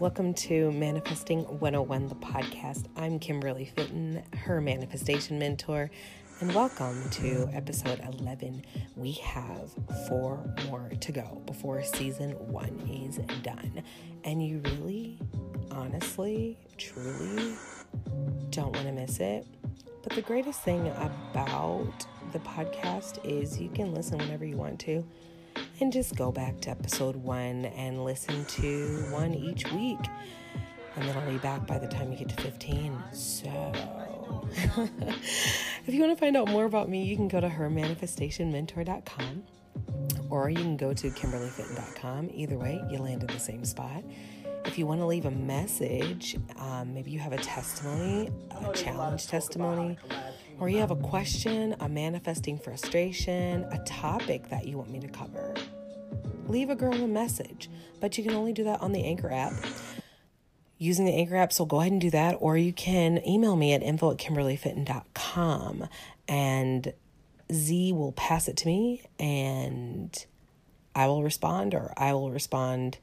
Welcome to Manifesting 101, the podcast. I'm Kimberly Fitton, her manifestation mentor, and welcome to episode 11. We have four more to go before season one is done. And you really, honestly, truly don't want to miss it. But the greatest thing about the podcast is you can listen whenever you want to and just go back to episode one and listen to one each week. And then I'll be back by the time you get to 15. So, if you want to find out more about me, you can go to hermanifestationmentor.com or you can go to kimberlyfitton.com. Either way, you land at the same spot. If you want to leave a message, um, maybe you have a testimony, a challenge testimony, or you have a question, a manifesting frustration, a topic that you want me to cover, leave a girl a message. But you can only do that on the Anchor app using the Anchor app. So go ahead and do that, or you can email me at info at kimberlyfitton.com and Z will pass it to me and I will respond, or I will respond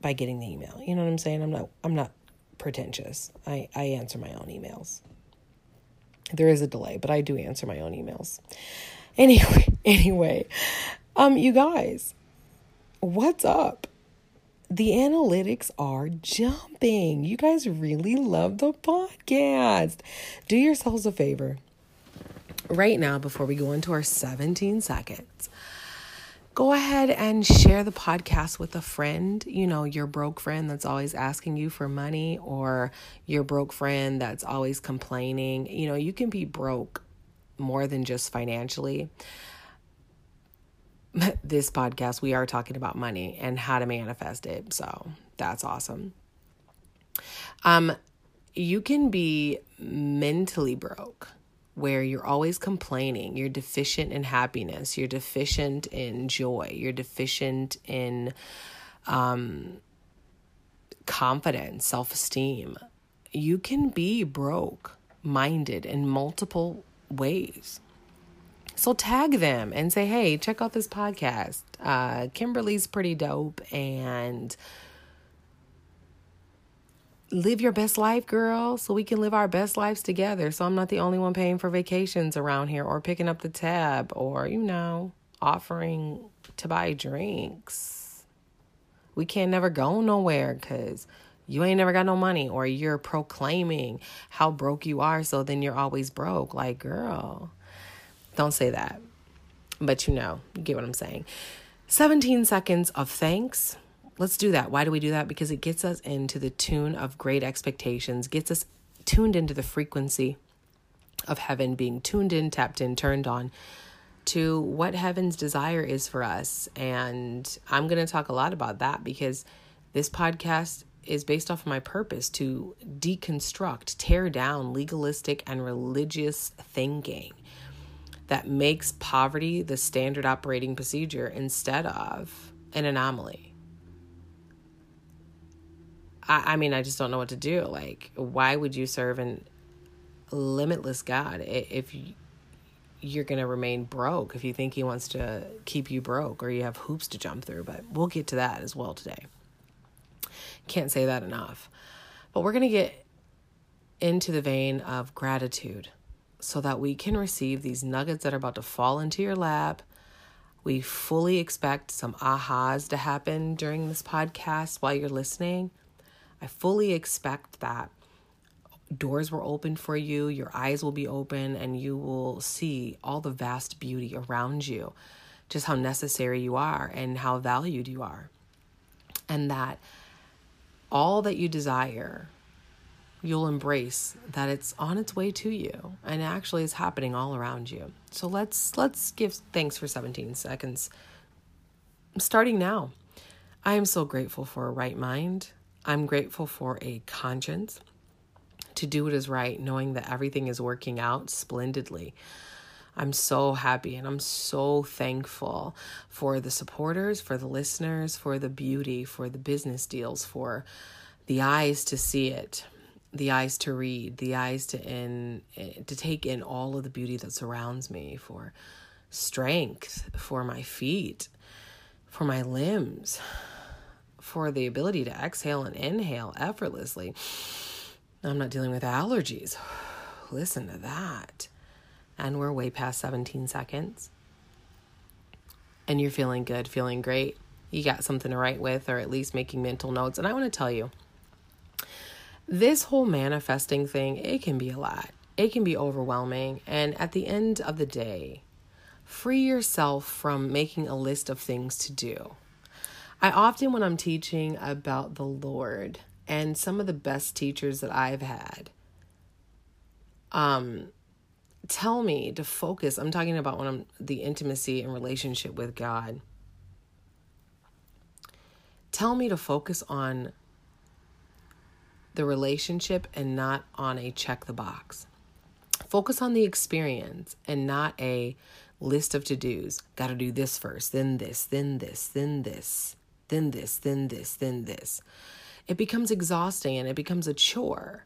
by getting the email. You know what I'm saying? I'm not I'm not pretentious. I, I answer my own emails. There is a delay, but I do answer my own emails. Anyway, anyway, um, you guys, what's up? The analytics are jumping. You guys really love the podcast. Do yourselves a favor. Right now, before we go into our 17 seconds, go ahead and share the podcast with a friend, you know, your broke friend that's always asking you for money or your broke friend that's always complaining. You know, you can be broke more than just financially. This podcast, we are talking about money and how to manifest it. So that's awesome. Um, you can be mentally broke where you're always complaining, you're deficient in happiness, you're deficient in joy, you're deficient in um, confidence, self esteem. You can be broke minded in multiple ways. So tag them and say, hey, check out this podcast. Uh, Kimberly's pretty dope and live your best life, girl, so we can live our best lives together. So I'm not the only one paying for vacations around here or picking up the tab or, you know, offering to buy drinks. We can't never go nowhere because you ain't never got no money or you're proclaiming how broke you are. So then you're always broke. Like, girl, don't say that. But you know, you get what I'm saying. 17 seconds of thanks let's do that. Why do we do that? Because it gets us into the tune of great expectations, gets us tuned into the frequency of heaven, being tuned in, tapped in, turned on to what heaven's desire is for us. And I'm going to talk a lot about that because this podcast is based off of my purpose to deconstruct, tear down legalistic and religious thinking that makes poverty the standard operating procedure instead of an anomaly. I, I mean, I just don't know what to do. Like, why would you serve an limitless God if you, you're going to remain broke, if you think He wants to keep you broke or you have hoops to jump through? But we'll get to that as well today. Can't say that enough. But we're going to get into the vein of gratitude so that we can receive these nuggets that are about to fall into your lap. We fully expect some ahas to happen during this podcast while you're listening. I fully expect that doors will open for you, your eyes will be open, and you will see all the vast beauty around you, just how necessary you are and how valued you are. And that all that you desire, you'll embrace that it's on its way to you and actually is happening all around you. So let's let's give thanks for 17 seconds. Starting now. I am so grateful for a right mind. I'm grateful for a conscience to do what is right, knowing that everything is working out splendidly. I'm so happy and I'm so thankful for the supporters, for the listeners, for the beauty, for the business deals, for the eyes to see it, the eyes to read, the eyes to in eh, to take in all of the beauty that surrounds me, for strength, for my feet, for my limbs, for the ability to exhale and inhale effortlessly. I'm not dealing with allergies. Listen to that. And we're way past 17 seconds. And you're feeling good, feeling great. You got something to write with, or at least making mental notes. And I want to tell you this whole manifesting thing, it can be a lot, it can be overwhelming. And at the end of the day, free yourself from making a list of things to do. I often, when I'm teaching about the Lord, and some of the best teachers that I've had, um, tell me to focus. I'm talking about when I'm the intimacy and relationship with God. Tell me to focus on the relationship and not on a check the box. Focus on the experience and not a list of to dos. Got to do this first, then this, then this, then this, then this, then this, then this. It becomes exhausting and it becomes a chore.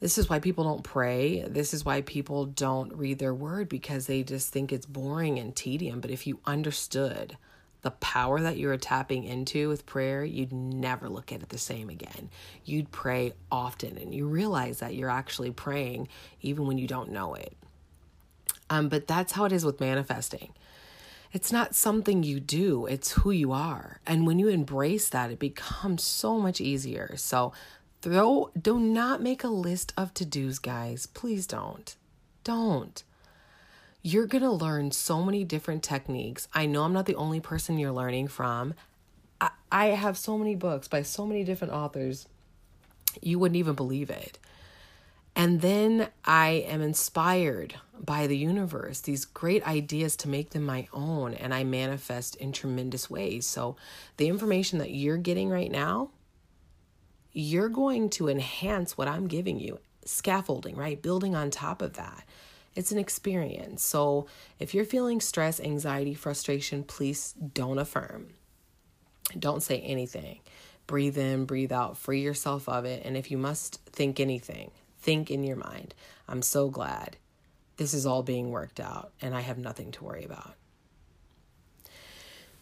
This is why people don't pray. This is why people don't read their word because they just think it's boring and tedium. But if you understood the power that you're tapping into with prayer, you'd never look at it the same again. You'd pray often and you realize that you're actually praying even when you don't know it. Um, but that's how it is with manifesting. It's not something you do, it's who you are. And when you embrace that, it becomes so much easier. So Throw, do not make a list of to dos, guys. Please don't. Don't. You're going to learn so many different techniques. I know I'm not the only person you're learning from. I, I have so many books by so many different authors. You wouldn't even believe it. And then I am inspired by the universe, these great ideas to make them my own, and I manifest in tremendous ways. So, the information that you're getting right now, you're going to enhance what I'm giving you. Scaffolding, right? Building on top of that. It's an experience. So if you're feeling stress, anxiety, frustration, please don't affirm. Don't say anything. Breathe in, breathe out, free yourself of it. And if you must think anything, think in your mind. I'm so glad this is all being worked out and I have nothing to worry about.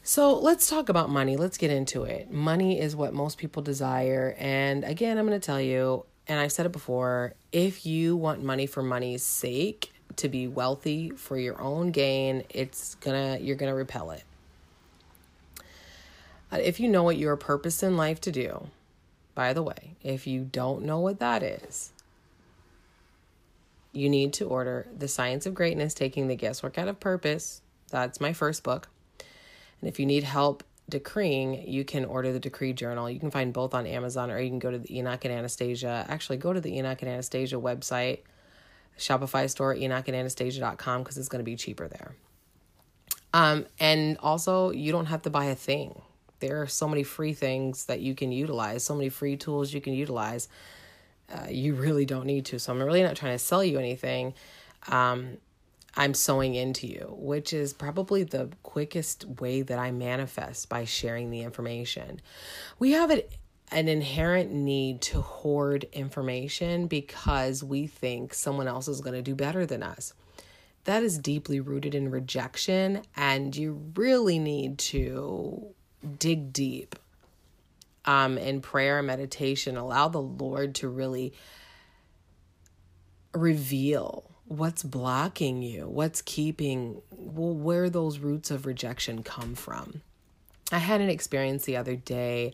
So let's talk about money. Let's get into it. Money is what most people desire. And again, I'm going to tell you, and I've said it before if you want money for money's sake, to be wealthy for your own gain, it's gonna you're gonna repel it. Uh, if you know what your purpose in life to do, by the way, if you don't know what that is, you need to order The Science of Greatness Taking the Guesswork Out of Purpose. That's my first book. And if you need help decreeing, you can order the Decree Journal. You can find both on Amazon or you can go to the Enoch and Anastasia. Actually, go to the Enoch and Anastasia website, Shopify store, enochandanastasia.com, because it's going to be cheaper there. Um, and also, you don't have to buy a thing. There are so many free things that you can utilize, so many free tools you can utilize. Uh, you really don't need to. So, I'm really not trying to sell you anything. Um, I'm sowing into you, which is probably the quickest way that I manifest by sharing the information. We have an, an inherent need to hoard information because we think someone else is going to do better than us. That is deeply rooted in rejection, and you really need to dig deep um, in prayer and meditation. Allow the Lord to really reveal what's blocking you what's keeping well where those roots of rejection come from. I had an experience the other day.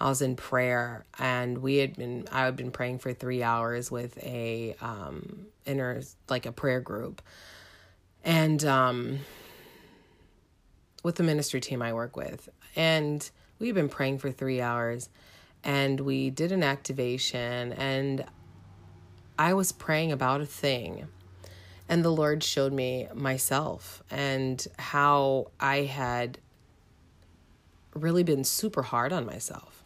I was in prayer and we had been i had been praying for three hours with a um inner like a prayer group. And um with the ministry team i work with. And we've been praying for three hours and we did an activation and i was praying about a thing and the Lord showed me myself and how I had really been super hard on myself.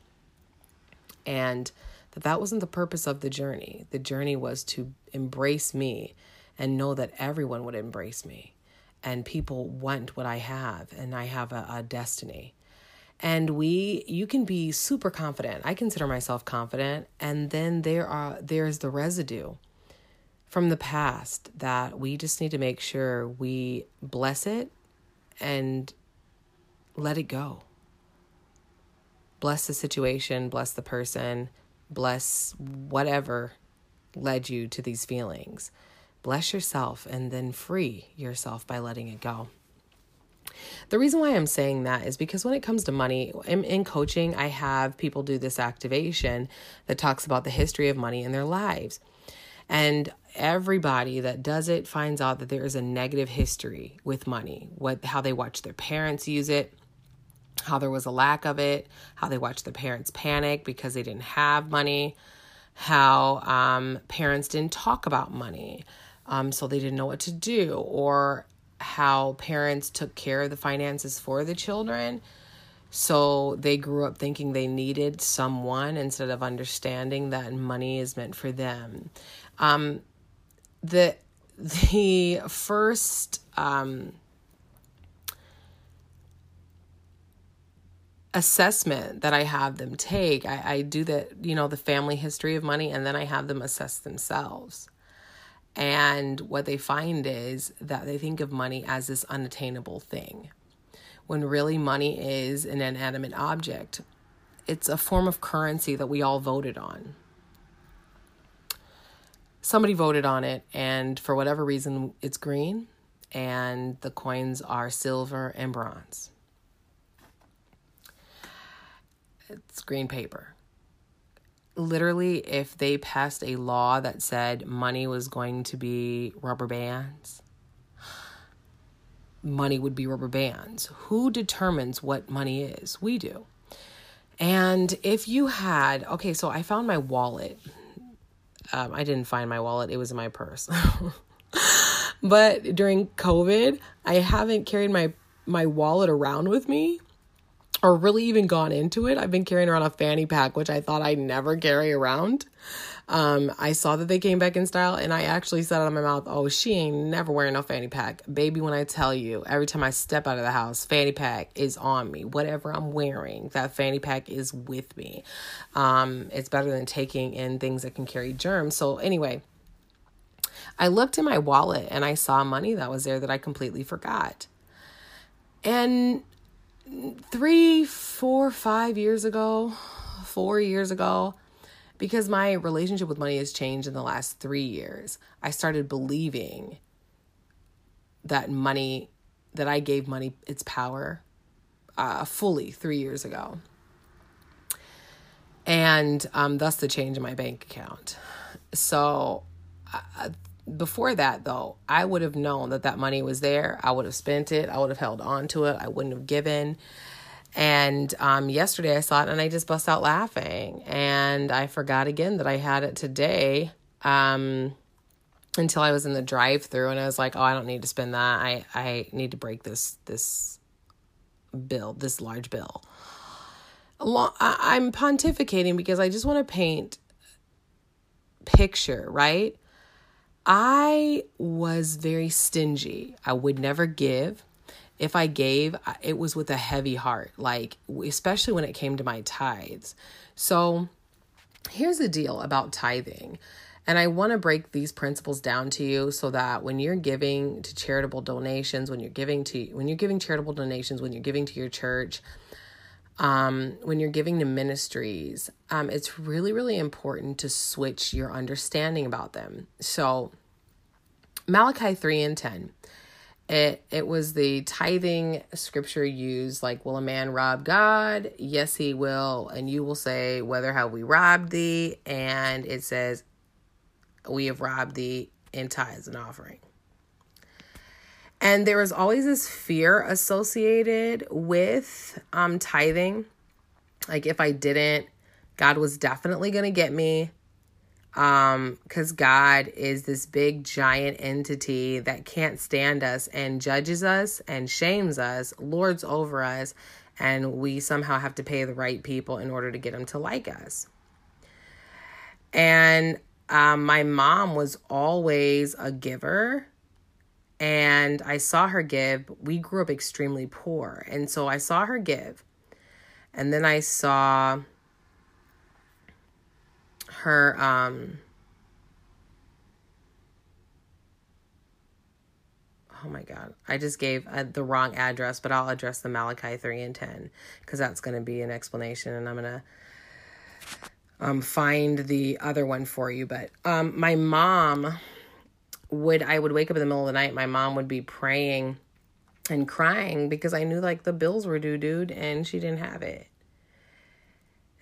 And that that wasn't the purpose of the journey. The journey was to embrace me and know that everyone would embrace me and people want what I have and I have a, a destiny. And we you can be super confident. I consider myself confident and then there are there's the residue from the past that we just need to make sure we bless it and let it go. bless the situation, bless the person, bless whatever led you to these feelings. Bless yourself and then free yourself by letting it go. The reason why I'm saying that is because when it comes to money, in, in, coaching, I have people do this activation that talks about the history of money in their lives. And everybody that does it finds out that there is a negative history with money, what how they watch their parents use it, how there was a lack of it, how they watched their parents panic because they didn't have money, how um, parents didn't talk about money, um, so they didn't know what to do, or how parents took care of the finances for the children. So they grew up thinking they needed someone instead of understanding that money is meant for them. Um, the the first um, assessment that I have them take, I, I do the you know the family history of money, and then I have them assess themselves. And what they find is that they think of money as this unattainable thing, when really money is an inanimate object. It's a form of currency that we all voted on somebody voted on it, and for whatever reason, it's green, and the coins are silver and bronze. It's green paper. Literally, if they passed a law that said money was going to be rubber bands, money would be rubber bands. Who determines what money is? We do. And if you had, okay, so I found my wallet um, I didn't find my wallet, it was in my purse. but during COVID, I haven't carried my my wallet around with me or really even gone into it. I've been carrying around a fanny pack, which I thought I'd never carry around. Um, I saw that they came back in style, and I actually said out of my mouth, "Oh, she ain't never wearing no fanny pack, baby." When I tell you, every time I step out of the house, fanny pack is on me. Whatever I'm wearing, that fanny pack is with me. Um, it's better than taking in things that can carry germs. So anyway, I looked in my wallet and I saw money that was there that I completely forgot. And three, four, five years ago, four years ago, because my relationship with money has changed in the last three years, I started believing that money, that I gave money its power uh, fully three years ago. And um, thus the change in my bank account. So, uh, before that though i would have known that that money was there. I would have spent it. I would have held on to it. I wouldn't have given. And um, yesterday i saw it and i just bust out laughing. And i forgot again that i had it today um, until i was in the drive through and i was like oh i don't need to spend that. I i need to break this this bill this large bill. I'm pontificating because i just want to paint picture right I was very stingy. I would never give. If I gave, it was with a heavy heart, like, especially when it came to my tithes. So, here's the deal about tithing. And I want to break these principles down to you so that when you're giving to charitable donations, when you're giving to when you're giving charitable donations, when you're giving to your church, um, when you're giving to ministries, um, it's really, really important to switch your understanding about them. So, Malachi 3 and 10. It, it was the tithing scripture used like, Will a man rob God? Yes, he will. And you will say, Whether have we robbed thee? And it says, We have robbed thee in tithes and offering. And there was always this fear associated with um, tithing. Like if I didn't, God was definitely going to get me. Um, because God is this big giant entity that can't stand us and judges us and shames us, lords over us, and we somehow have to pay the right people in order to get him to like us. And um, my mom was always a giver and I saw her give. We grew up extremely poor, and so I saw her give, and then I saw her um oh my god. I just gave uh, the wrong address but i'll address the malachi 3 and 10 because that's going to be an explanation and i'm going to um, find the other one for you. But um, my mom would i would wake up in the middle of the night my mom would be praying and crying because i knew like the bills were due dude and she didn't have it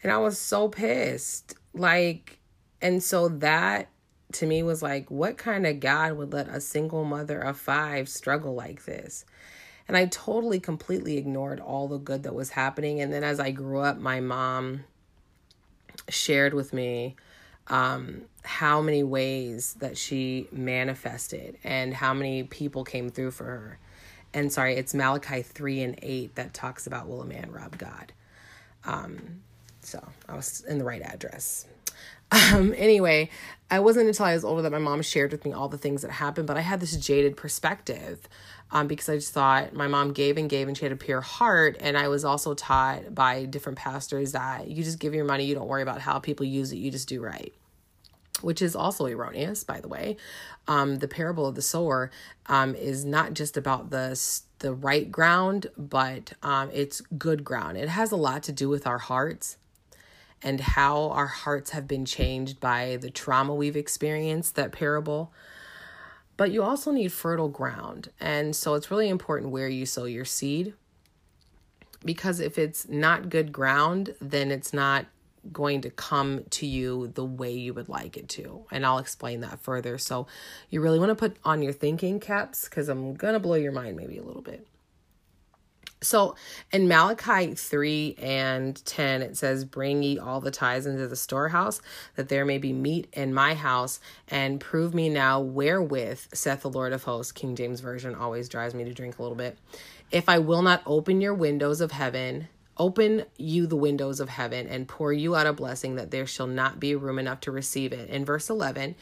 and i was so pissed like and so that to me was like, what kind of God would let a single mother of five struggle like this? And I totally, completely ignored all the good that was happening. And then as I grew up, my mom shared with me um, how many ways that she manifested and how many people came through for her. And sorry, it's Malachi 3 and 8 that talks about will a man rob God. Um, so I was in the right address. Um, anyway, I wasn't until I was older that my mom shared with me all the things that happened, but I had this jaded perspective um, because I just thought my mom gave and gave and she had a pure heart. And I was also taught by different pastors that you just give your money, you don't worry about how people use it, you just do right. Which is also erroneous, by the way. Um, the parable of the sower um, is not just about the the right ground, but um, it's good ground. It has a lot to do with our hearts and how our hearts have been changed by the trauma we've experienced, that parable. But you also need fertile ground. And so it's really important where you sow your seed. Because if it's not good ground, then it's not going to come to you the way you would like it to. And I'll explain that further. So you really want to put on your thinking caps because I'm going to blow your mind maybe a little bit. So in Malachi 3 and 10, it says, Bring ye all the tithes into the storehouse, that there may be meat in my house, and prove me now wherewith, saith the Lord of hosts. King James Version always drives me to drink a little bit. If I will not open your windows of heaven, open you the windows of heaven, and pour you out a blessing, that there shall not be room enough to receive it. In verse 11,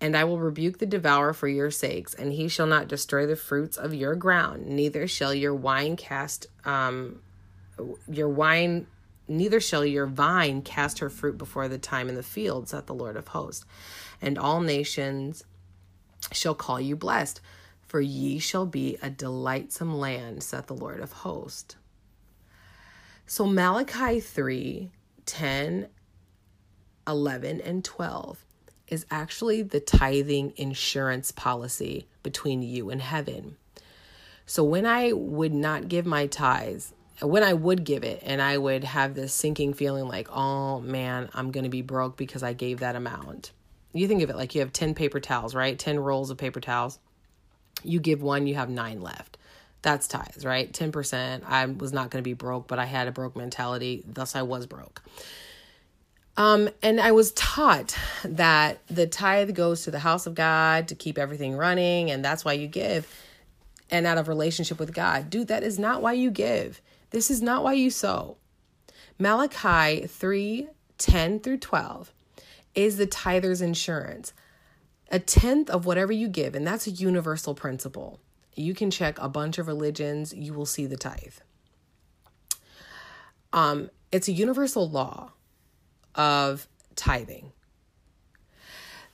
and I will rebuke the devourer for your sakes, and he shall not destroy the fruits of your ground, neither shall your wine cast um your wine neither shall your vine cast her fruit before the time in the field, saith the Lord of hosts. And all nations shall call you blessed, for ye shall be a delightsome land, saith the Lord of hosts. So Malachi 3 10, 11, and 12 is actually the tithing insurance policy between you and heaven. So when I would not give my tithes, when I would give it and I would have this sinking feeling like, oh man, I'm going to be broke because I gave that amount. You think of it like you have 10 paper towels, right? 10 rolls of paper towels. You give one, you have nine left. That's tithes, right? 10%. I was not going to be broke, but I had a broke mentality. Thus, I was broke. Um, and I was taught that the tithe goes to the house of God to keep everything running, and that's why you give. And out of relationship with God. Dude, that is not why you give. This is not why you sow. Malachi 3 10 through 12 is the tither's insurance. A tenth of whatever you give, and that's a universal principle. You can check a bunch of religions, you will see the tithe. Um, it's a universal law of tithing.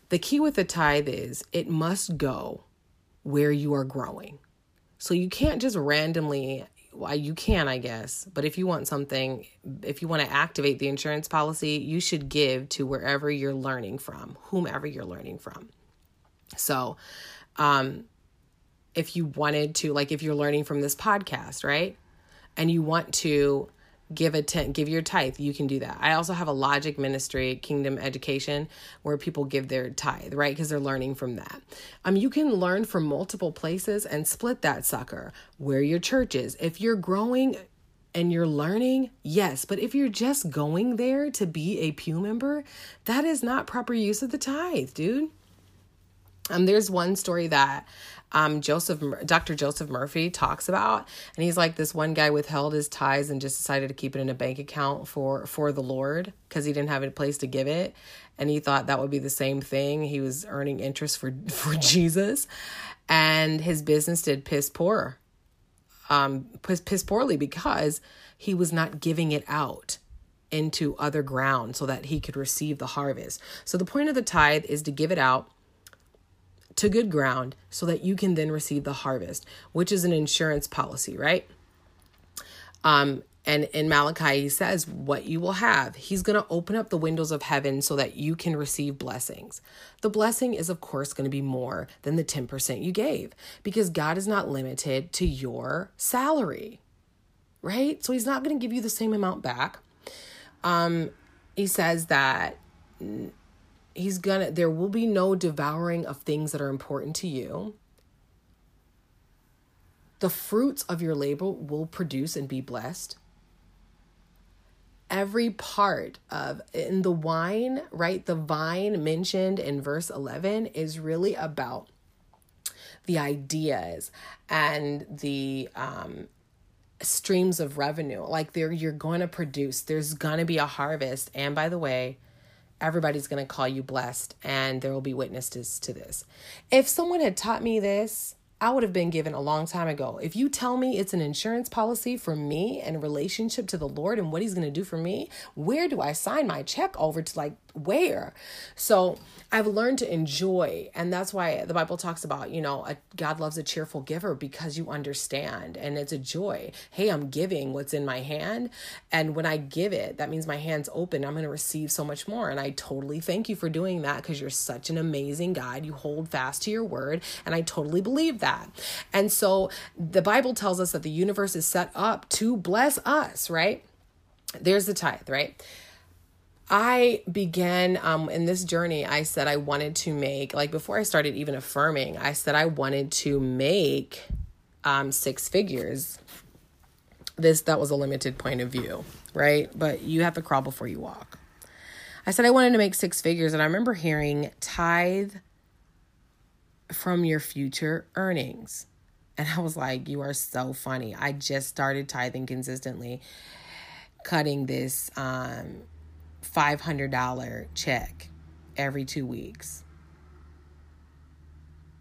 The key with the tithe is it must go where you are growing. So you can't just randomly, well, you can, I guess, but if you want something, if you want to activate the insurance policy, you should give to wherever you're learning from, whomever you're learning from. So, um, if you wanted to, like, if you're learning from this podcast, right? And you want to give a ten, give your tithe you can do that. I also have a logic ministry kingdom education where people give their tithe right? Because they're learning from that. Um you can learn from multiple places and split that sucker where your church is. If you're growing and you're learning yes. But if you're just going there to be a pew member that is not proper use of the tithe dude. Um, there's one story that um, Joseph, Dr. Joseph Murphy talks about, and he's like this one guy withheld his tithes and just decided to keep it in a bank account for for the Lord because he didn't have a place to give it, and he thought that would be the same thing. He was earning interest for for Jesus, and his business did piss poor, um, piss, piss poorly because he was not giving it out into other ground so that he could receive the harvest. So the point of the tithe is to give it out to good ground so that you can then receive the harvest, which is an insurance policy, right? Um, and in Malachi, he says, What you will have. He's going to open up the windows of heaven so that you can receive blessings. The blessing is, of course, going to be more than the 10% you gave because God is not limited to your salary, right? So he's not going to give you the same amount back. Um, he says that he's gonna, there will be no devouring of things that are important to you. The fruits of your labor will produce and be blessed. Every part of in the wine, right? The vine mentioned in verse 11 is really about the ideas and the um streams of revenue. Like there you're going to produce there's going to be a harvest. And by the way everybody's going to call you blessed and there will be witnesses to this if someone had taught me this I would have been given a long time ago. If you tell me it's an insurance policy for me and relationship to the Lord and what He's going to do for me, where do I sign my check over to? Like, where? So I've learned to enjoy. And that's why the Bible talks about, you know, a, God loves a cheerful giver because you understand and it's a joy. Hey, I'm giving what's in my hand. And when I give it, that means my hand's open. I'm going to receive so much more. And I totally thank you for doing that because you're such an amazing God. You hold fast to your word. And I totally believe that. And so the Bible tells us that the universe is set up to bless us, right? There's the tithe, right? I began um, in this journey. I said I wanted to make, like before I started even affirming, I said I wanted to make um, six figures. This that was a limited point of view, right? But you have to crawl before you walk. I said I wanted to make six figures, and I remember hearing tithe from your future earnings. And I was like, you are so funny. I just started tithing consistently, cutting this um $500 check every two weeks.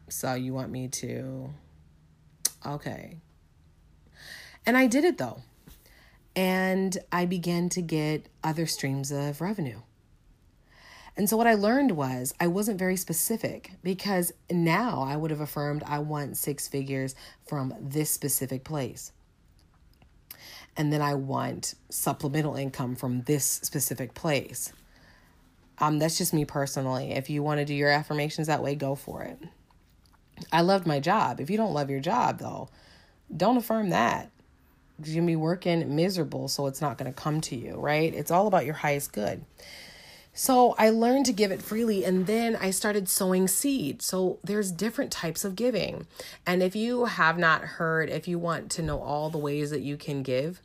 So you want me to. Okay. And I did it though. And I began to get other streams of revenue. And so what I learned was I wasn't very specific because now I would have affirmed I want six figures from this specific place and then I want supplemental income from this specific place. Um, that's just me personally. If you want to do your affirmations that way, go for it. I loved my job. If you don't love your job, though, don't affirm that. You're going to be working miserable, so it's not going to come to you, right? It's all about your highest good. So I learned to give it freely and then I started sowing seed. So there's different types of giving. And if you have not heard, if you want to know all the ways that you can give,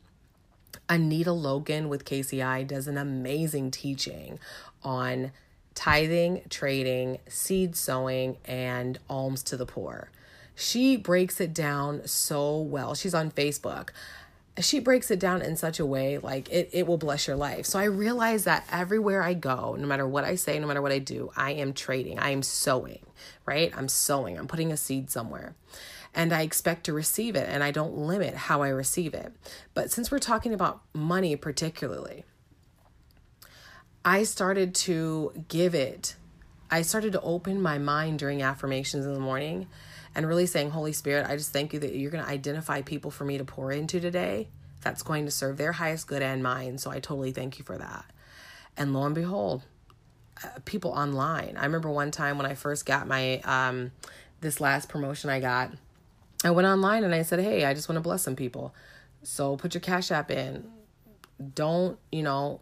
Anita Logan with KCI does an amazing teaching on tithing, trading, seed sowing, and alms to the poor. She breaks it down so well. She's on Facebook. She breaks it down in such a way like it, it will bless your life. So I realize that everywhere I go, no matter what I say, no matter what I do, I am trading, I am sowing, right? I'm sowing, I'm putting a seed somewhere and I expect to receive it and I don't limit how I receive it. But since we're talking about money particularly, I started to give it, I started to open my mind during affirmations in the morning and really saying, Holy Spirit, I just thank you that you're going to identify people for me to pour into today that's going to serve their highest good and mine. So I totally thank you for that. And lo and behold, uh, people online. I remember one time when I first got my um this last promotion I got, I went online and I said, Hey, I just want to bless some people. So put your Cash App in. Don't, you know,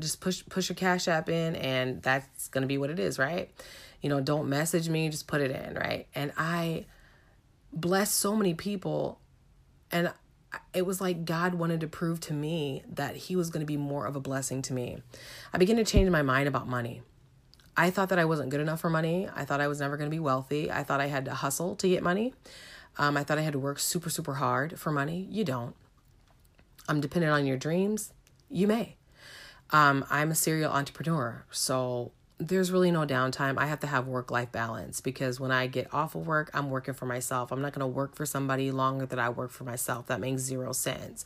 just push push your Cash App in and that's gonna be what it is, right? You know, don't message me, just put it in, right? And I blessed so many people and it was like God wanted to prove to me that He was going to be more of a blessing to me. I began to change my mind about money. I thought that I wasn't good enough for money. I thought I was never going to be wealthy. I thought I had to hustle to get money. Um, I thought I had to work super, super hard for money. You don't. I'm dependent on your dreams. You may. Um, I'm a serial entrepreneur. So there's really no downtime. I have to have work life balance because when I get off of work, I'm working for myself. I'm not going to work for somebody longer than I work for myself. That makes zero sense.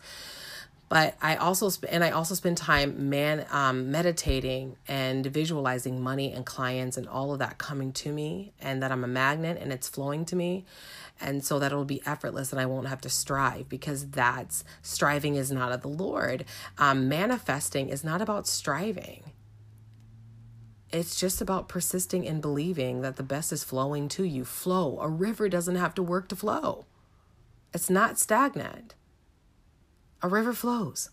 But I also sp- and I also spend time man um, meditating and visualizing money and clients and all of that coming to me, and that I'm a magnet and it's flowing to me, and so that it'll be effortless and I won't have to strive because that's striving is not of the Lord. Um, manifesting is not about striving. It's just about persisting and believing that the best is flowing to you. Flow. A river doesn't have to work to flow, it's not stagnant. A river flows.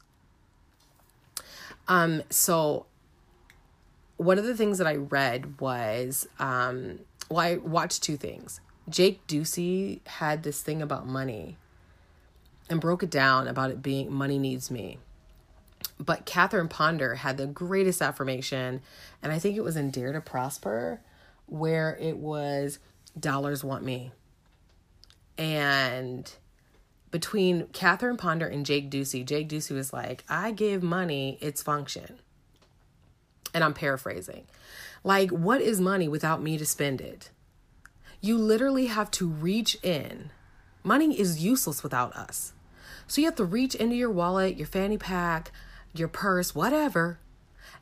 Um, so, one of the things that I read was, um, well, I watched two things. Jake Ducey had this thing about money and broke it down about it being money needs me. But Catherine Ponder had the greatest affirmation, and I think it was in Dare to Prosper, where it was dollars want me. And between Catherine Ponder and Jake Ducey, Jake Ducey was like, I give money its function. And I'm paraphrasing. Like, what is money without me to spend it? You literally have to reach in. Money is useless without us. So you have to reach into your wallet, your fanny pack, your purse, whatever,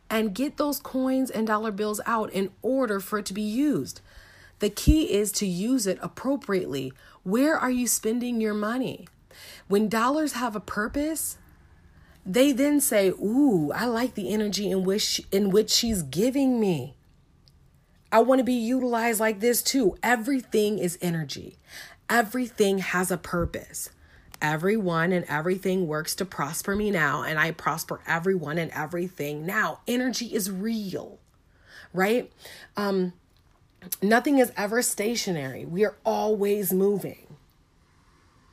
and get those coins and dollar bills out in order for it to be used. The key is to use it appropriately. Where are you spending your money? When dollars have a purpose, they then say, "Ooh, I like the energy in which in which she's giving me. I want to be utilized like this too." Everything is energy. Everything has a purpose everyone and everything works to prosper me now, and I prosper everyone and everything now. Energy is real, right? Um, nothing is ever stationary, we are always moving.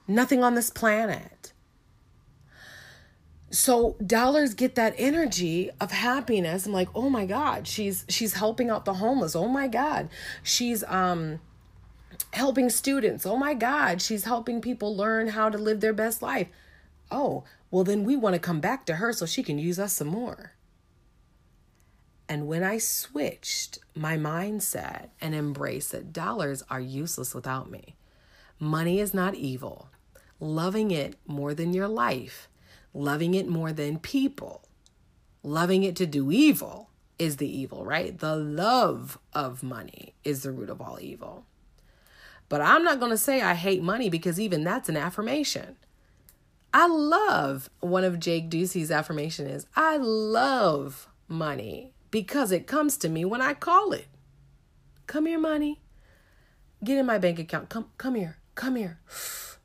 Nothing on this planet. So dollars get that energy of happiness. I'm like, oh my God, she's she's helping out the homeless. Oh my God. She's um helping students. Oh my God, she's helping people learn how to live their best life. Oh, well, then we want to come back to her so she can use us some more. And when I switched my mindset and embraced that dollars are useless without me, money is not evil. Loving it more than your life, loving it more than people, loving it to do evil is the evil, right? The love of money is the root of all evil. But I'm not going to say I hate money because even that's an affirmation. I love one of Jake Ducey's affirmation is I love money because it comes to me when I call it. Come here, money. Get in my bank account. Come come here. Come here.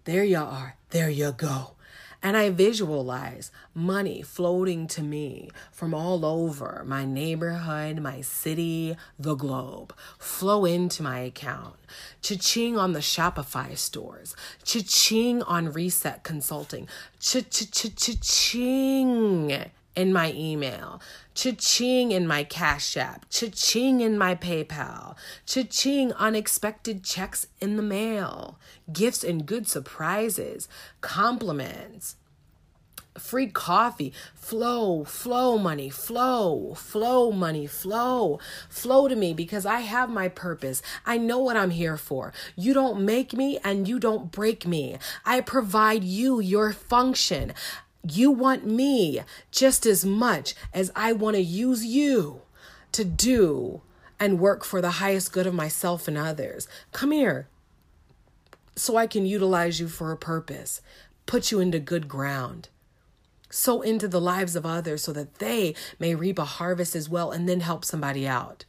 There you are. There you go. And I visualize money floating to me from all over my neighborhood, my city, the globe, flow into my account. Cha-ching on the Shopify stores. Cha-ching on Reset Consulting. Cha-cha-cha-cha-ching in my email, cha-ching in my Cash App, cha-ching in my PayPal, cha-ching unexpected checks in the mail, gifts and good surprises, compliments, free coffee, flow, flow money, flow, flow money, flow, flow to me because I have my purpose. I know what I'm here for. You don't make me and you don't break me. I provide you your function. You want me just as much as I want to use you to do and work for the highest good of myself and others. Come here so I can utilize you for a purpose, put you into good ground, sow into the lives of others so that they may reap a harvest as well and then help somebody out.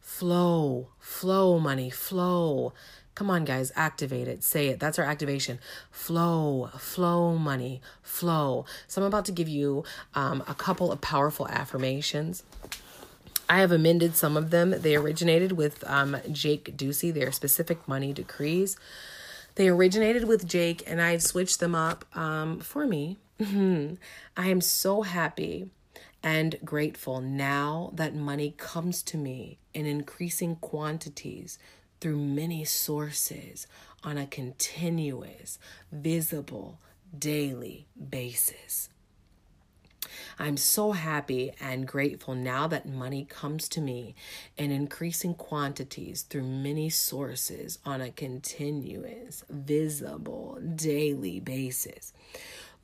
Flow, flow, money, flow. Come on, guys, activate it. Say it. That's our activation. Flow, flow, money, flow. So I'm about to give you um, a couple of powerful affirmations. I have amended some of them. They originated with um, Jake Ducey. They are specific money decrees. They originated with Jake, and I've switched them up um, for me. I am so happy and grateful now that money comes to me in increasing quantities through many sources on a continuous, visible, daily basis. I'm so happy and grateful now that money comes to me in increasing quantities through many sources on a continuous, visible, daily basis.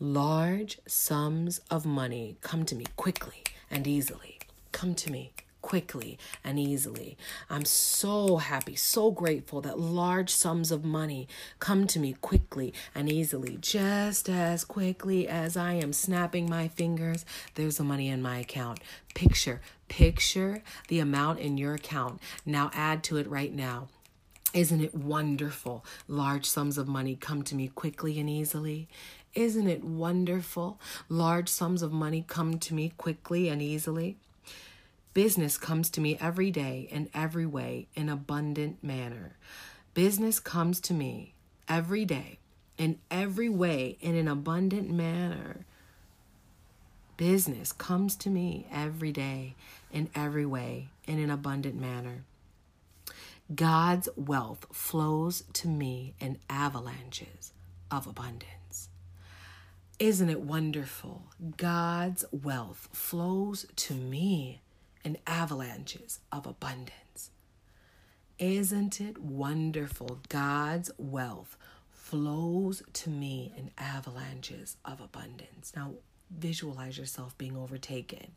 Large sums of money come to me quickly and easily. Come to me quickly and easily. I'm so happy, so grateful that large sums of money come to me quickly and easily. Just as quickly as I am snapping my fingers, there's the money in my account. Picture, picture the amount in your account. Now add to it right now. Isn't it wonderful? Large sums of money come to me quickly and easily. Isn't it wonderful? Large sums of money come to me quickly and easily. Business comes to me every day in every way in abundant manner. Business comes to me every day in every way in an abundant manner. Business comes to me every day in every way in an abundant manner. God's wealth flows to me in avalanches of abundance. Isn't it wonderful? God's wealth flows to me and avalanches of abundance. Isn't it wonderful? God's wealth flows to me in avalanches of abundance. Now, visualize yourself being overtaken.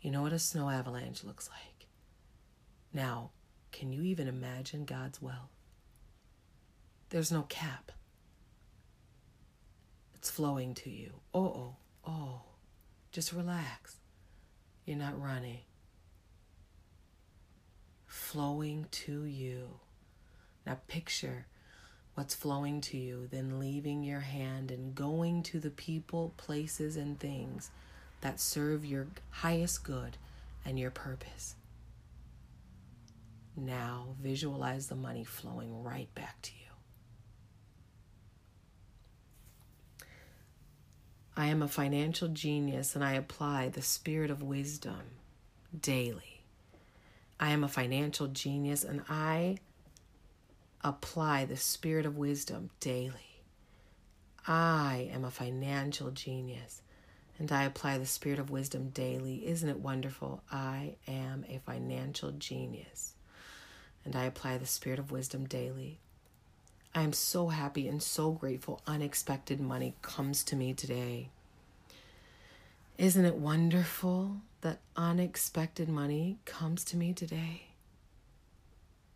You know what a snow avalanche looks like. Now, can you even imagine God's wealth? There's no cap. It's flowing to you. Oh, oh, oh. Just relax. You're not running. Flowing to you. Now picture what's flowing to you, then leaving your hand and going to the people, places, and things that serve your highest good and your purpose. Now visualize the money flowing right back to you. I am a financial genius and I apply the spirit of wisdom daily. I am a financial genius and I apply the spirit of wisdom daily. I am a financial genius and I apply the spirit of wisdom daily. Isn't it wonderful? I am a financial genius and I apply the spirit of wisdom daily. I am so happy and so grateful. Unexpected money comes to me today. Isn't it wonderful that unexpected money comes to me today?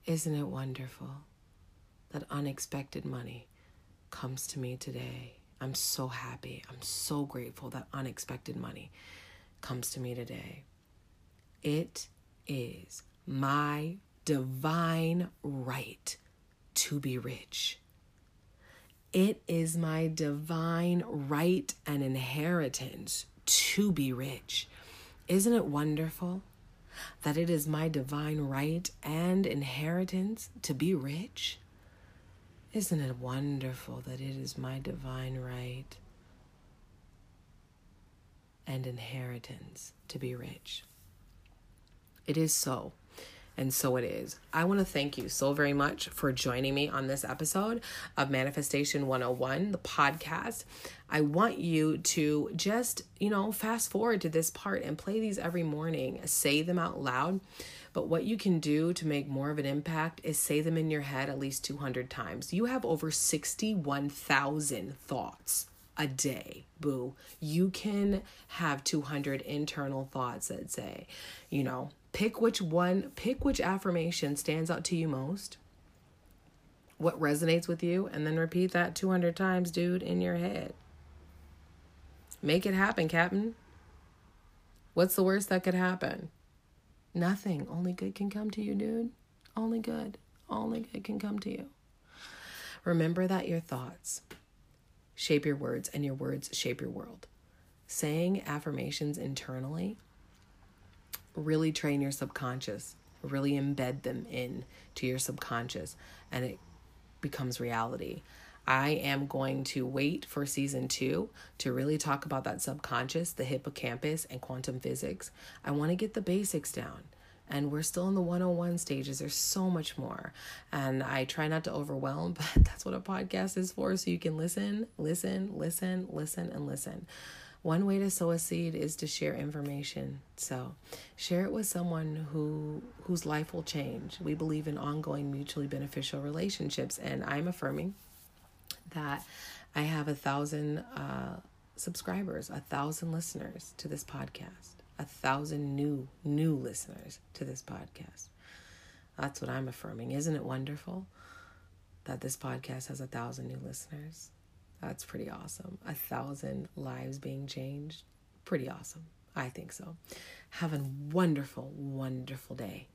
Isn't it wonderful that unexpected money comes to me today? I'm so happy. I'm so grateful that unexpected money comes to me today. It is my divine right to be rich. It is my divine right and inheritance to be rich. Isn't it wonderful that it is my divine right and inheritance to be rich? Isn't it wonderful that it is my divine right and inheritance to be rich? It is so. And so it is. I want to thank you so very much for joining me on this episode of Manifestation 101, the podcast. I want you to just, you know, fast forward to this part and play these every morning, say them out loud. But what you can do to make more of an impact is say them in your head at least 200 times. You have over 61,000 thoughts a day, boo. You can have 200 internal thoughts that say, you know, Pick which one, pick which affirmation stands out to you most, what resonates with you, and then repeat that 200 times, dude, in your head. Make it happen, Captain. What's the worst that could happen? Nothing. Only good can come to you, dude. Only good. Only good can come to you. Remember that your thoughts shape your words and your words shape your world. Saying affirmations internally really train your subconscious, really embed them in to your subconscious, and it becomes reality. I am going to wait for season two to really talk about that subconscious, the hippocampus, and quantum physics. I want to get the basics down. And we're still in the 101 stages. There's so much more. And I try not to overwhelm, but that's what a podcast is for. So you can listen, listen, listen, listen, and listen. One way to sow a seed is to share information. So, share it with someone who whose life will change. We believe in ongoing mutually beneficial relationships, and I'm affirming that I have a thousand uh, subscribers, a thousand listeners to this podcast, a thousand new new listeners to this podcast. That's what I'm affirming. Isn't it wonderful that this podcast has a thousand new listeners? That's pretty awesome. A thousand lives being changed. Pretty awesome. I think so. Have a wonderful, wonderful day.